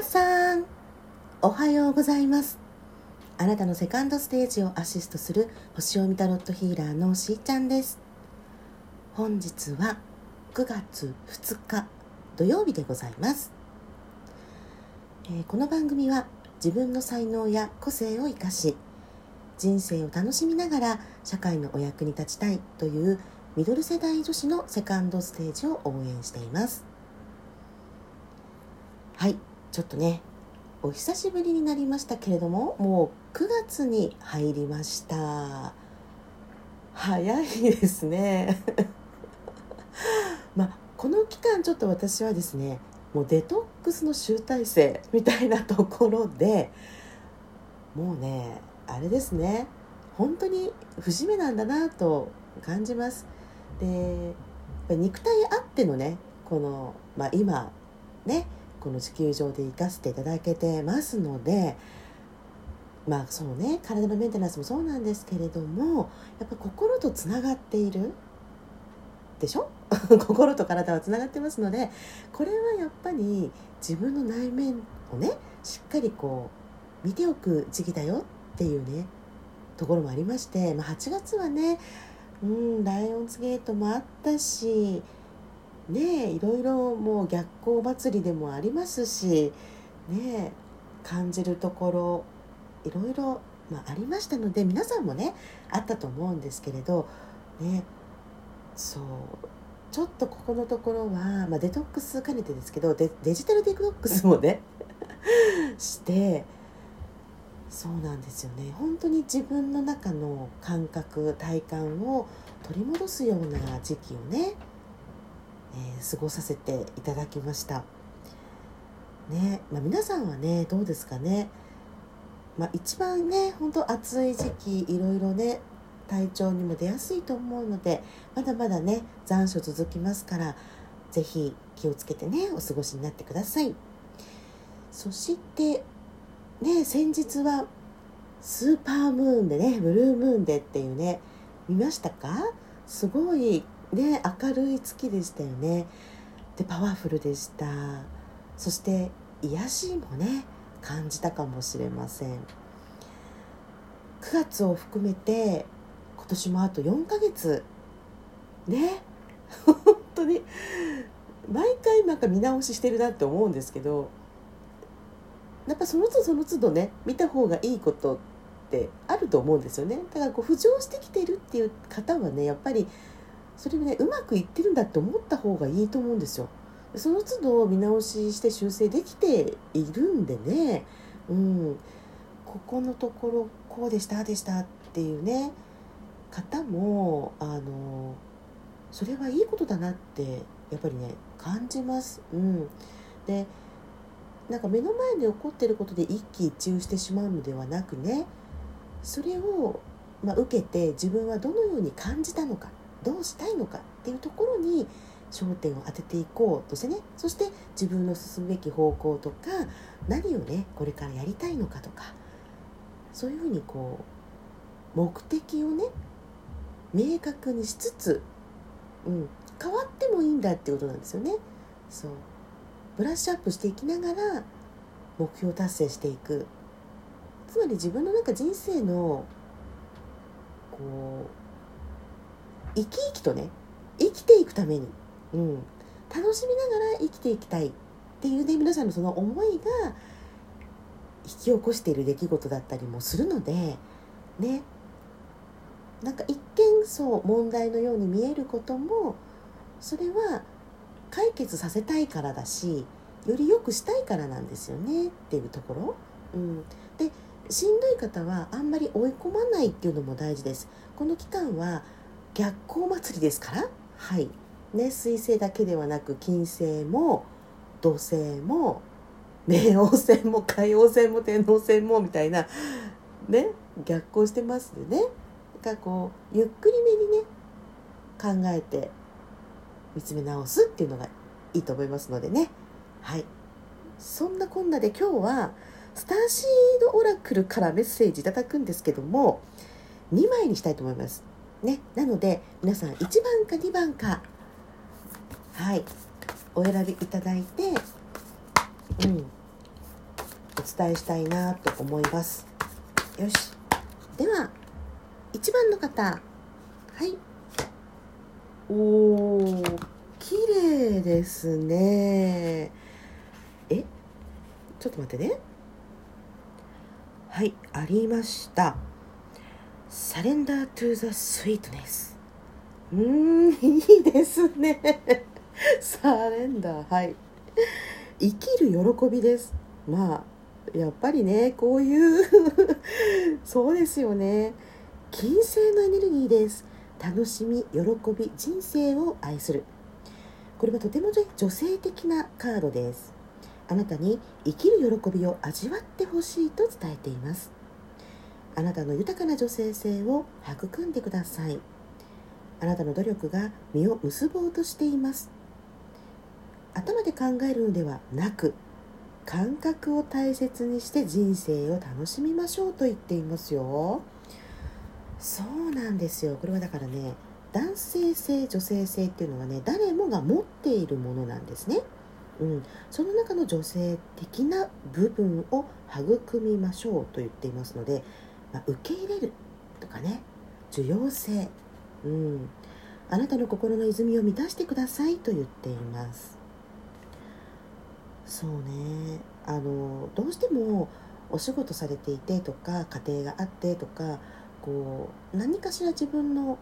皆さんおはようございます。あなたのセカンドステージをアシストする星読みタロットヒーラーのしーちゃんです。本日は9月2日土曜日でございます、えー、この番組は自分の才能や個性を生かし人生を楽しみながら社会のお役に立ちたいというミドル世代女子のセカンドステージを応援しています。はい。ちょっとねお久しぶりになりましたけれどももう9月に入りました。早いですね。まあこの期間ちょっと私はですねもうデトックスの集大成みたいなところでもうねあれですね。本当に節目なんだなと感じます。で肉体あってのねこの、まあ、今ねこの地球上で生かせていただけてますのでまあそうね体のメンテナンスもそうなんですけれどもやっぱ心とつながっているでしょ？心と体はつながってますのでこれはやっぱり自分の内面をねしっかりこう見ておく時期だよっていうねところもありまして、まあ、8月はねうんライオンズゲートもあったしねいろいろもう逆行祭りでもありますしね感じるところいろいろ、まあ、ありましたので皆さんもねあったと思うんですけれどねそうちょっとここのところは、まあ、デトックス兼ねてですけどデデジタルデトックスもね してそうなんですよね。本当に自分の中の感覚体感を取り戻すような時期をねえー、過ごさせていただきました。ねまあ、皆さんはねどうですかね、まあ、一番ね本当暑い時期いろいろね体調にも出やすいと思うのでまだまだね残暑続きますから是非気をつけてねお過ごしになってください。そしてね先日はスーパームーンでねブルームーンでっていうね見ましたか？すごいね明るい月でしたよね。でパワフルでした。そして癒しもね感じたかもしれません。9月を含めて今年もあと4ヶ月。ね。本当に。毎回なんか見直ししてるなって思うんですけどやっぱその都度その都度ね見た方がいいことってあると思うんですよね。だからこう浮上してきてるっていう方はねやっぱりそれをねうまくいってるんだって思った方がいいと思うんですよ。その都度見直しして修正できているんでね、うん、ここのところこうでしたでしたっていうね。方もあのそれはいいことだなってやっぱりね感じます。うん、でなんか目の前で起こってることで一喜一憂してしまうのではなくねそれを、まあ、受けて自分はどのように感じたのか。どうしたいのかっていうところに焦点を当てていこうとしてね。そして自分の進むべき方向とか何をねこれからやりたいのかとかそういうふうにこう目的をね明確にしつつ、うん、変わってもいいんだっていうことなんですよね。そう。ブラッシュアップしていきながら目標達成していく。つまり自分の中人生のこう生き生きとね生きていくために、うん、楽しみながら生きていきたいっていうね皆さんのその思いが引き起こしている出来事だったりもするのでねなんか一見そう問題のように見えることもそれは解決させたいからだしより良くしたいからなんですよねっていうところ。うん、でしんどい方はあんまり追い込まないっていうのも大事です。この期間は逆行祭りですから？はい。ね水星だけではなく金星も土星も冥王星も海王星も天王星もみたいなね逆行してますでね。だかこうゆっくりめにね考えて見つめ直すっていうのがいいと思いますのでね。はい。そんなこんなで今日はスターシードオラクルからメッセージいただくんですけども2枚にしたいと思います。ね、なので皆さん1番か2番かはいお選びいただいて、うん、お伝えしたいなと思います。よし。では1番の方はい。おー綺麗ですね。え？ちょっと待ってね。はいありました。サレンダートゥザスイートネスうーんいいですね。サレンダーはい。生きる喜びです。まあやっぱりねこういう そうですよね。金星のエネルギーです。楽しみ喜び人生を愛する。これはとても女性的なカードです。あなたに生きる喜びを味わってほしいと伝えています。あなたの豊かな女性性を育んでください。あなたの努力が実を結ぼうとしています。頭で考えるのではなく感覚を大切にして人生を楽しみましょうと言っていますよ。そうなんですよ。これはだからね男性性女性性っていうのはね誰もが持っているものなんですね。うん、その中の女性的な部分を育みましょうと言っていますので、まあ、受け入れるとかね。受容性、うん、あなたの心の泉を満たしてくださいと言っています。そうね。あのどうしてもお仕事されていてとか家庭があってとかこう何かしら自分の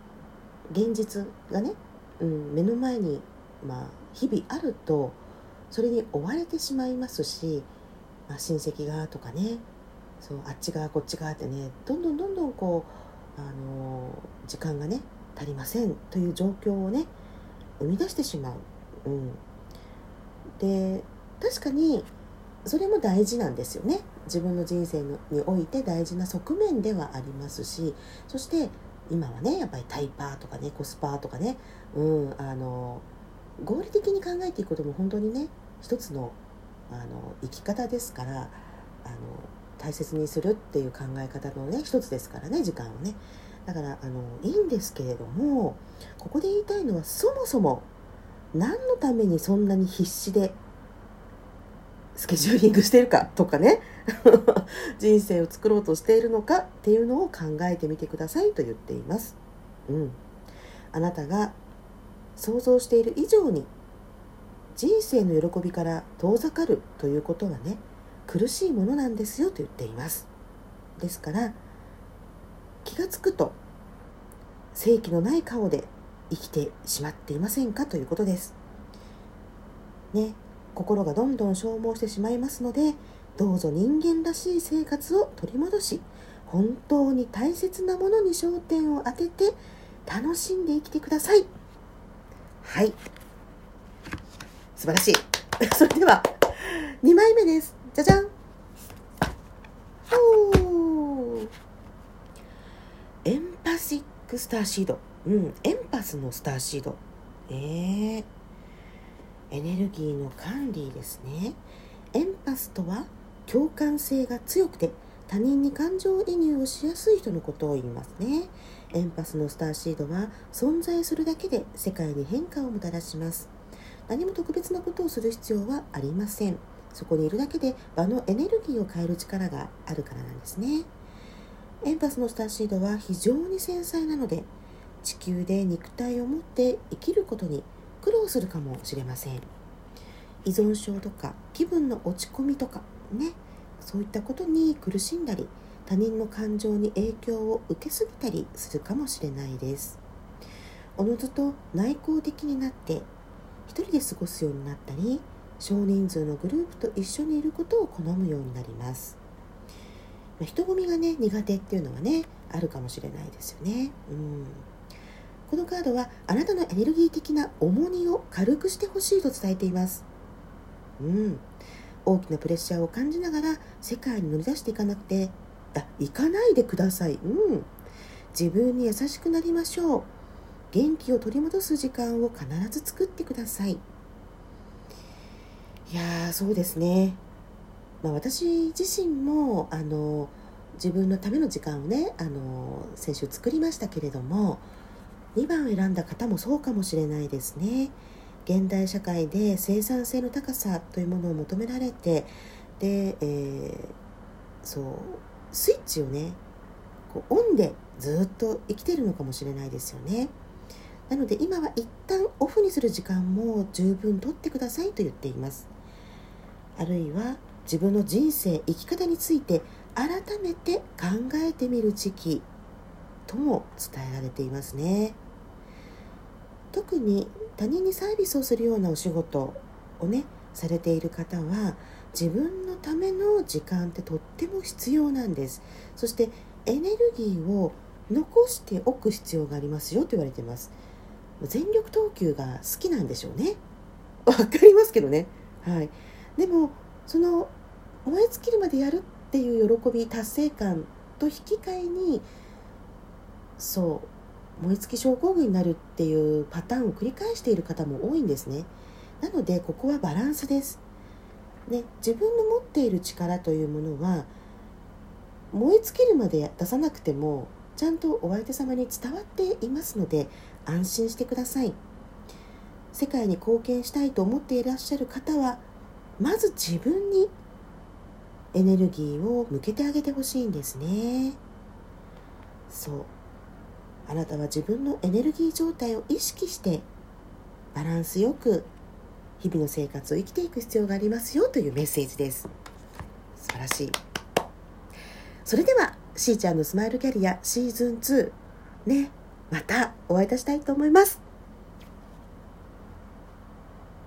現実がね、うん、目の前に、まあ、日々あるとそれに追われてしまいますし、まあ、親戚がとかねそうあっち側こっち側ってねどんどんどんどんこう、あのー、時間がね足りませんという状況をね生み出してしまう。うん、で確かにそれも大事なんですよね自分の人生において大事な側面ではありますしそして今はねやっぱりタイパーとかねコスパーとかね、うん、あの合理的に考えていくことも本当にね一つのあの生き方ですからあの大切にするっていう考え方のね一つですからね時間をね。だからあのいいんですけれどもここで言いたいのはそもそも何のためにそんなに必死でスケジューリングしてるかとかね。人生を作ろうとしているのかっていうのを考えてみてくださいと言っています。うん、あなたが想像している以上に人生の喜びから遠ざかるということはね苦しいものなんですよと言っています。ですから気がつくと正気のない顔で生きてしまっていませんかということです。ね心がどんどん消耗してしまいますのでどうぞ人間らしい生活を取り戻し本当に大切なものに焦点を当てて楽しんで生きてください。はい。素晴らしい。それでは2枚目です。じゃじゃん。エンパシックスターシード。うんエンパスのスターシード。えー、エネルギーの管理ですね。エンパスとは共感性が強くて他人に感情移入をしやすい人のことを言いますね。エンパスのスターシードは存在するだけで世界に変化をもたらします。何も特別なことをする必要はありません。そこにいるだけで場のエネルギーを変える力があるからなんですね。エンパスのスターシードは非常に繊細なので地球で肉体を持って生きることに苦労するかもしれません。依存症とか気分の落ち込みとかねそういったことに苦しんだり他人の感情に影響を受けすぎたりするかもしれないです。おのずと内向的になって一人で過ごすようになったり少人数のグループと一緒にいることを好むようになります。人混みがね苦手っていうのはねあるかもしれないですよね。うん。このカードはあなたのエネルギー的な重荷を軽くしてほしいと伝えています。うん。大きなプレッシャーを感じながら世界に乗り出していかなくてあ行かないでください。うん。自分に優しくなりましょう。元気を取り戻す時間を必ず作ってください。いやーそうですね、まあ、私自身もあの自分のための時間をねあの先週作りましたけれども2番を選んだ方もそうかもしれないですね。現代社会で生産性の高さというものを求められてで、えー、そうスイッチをねこうオンでずっと生きてるのかもしれないですよね。なので今は一旦オフにする時間も十分とってくださいと言っています。あるいは自分の人生生き方について改めて考えてみる時期とも伝えられていますね。特に他人にサービスをするようなお仕事をねされている方は自分のための時間ってとっても必要なんです。そしてエネルギーを残しておく必要がありますよと言われてます。全力投球が好きなんでしょうね。わかりますけどね。はい。でもその燃え尽きるまでやるっていう喜び達成感と引き換えにそう燃え尽き症候群になるっていうパターンを繰り返している方も多いんですね。なのでここはバランスです。ね、自分の持っている力というものは燃え尽きるまで出さなくてもちゃんとお相手様に伝わっていますので安心してください。世界に貢献したいと思っていらっしゃる方はまず自分にエネルギーを向けてあげてほしいんですね。そう。あなたは自分のエネルギー状態を意識してバランスよく日々の生活を生きていく必要がありますよというメッセージです。素晴らしい。それではしーちゃんのスマイルキャリアシーズン2ねまたお会いいたしたいと思います。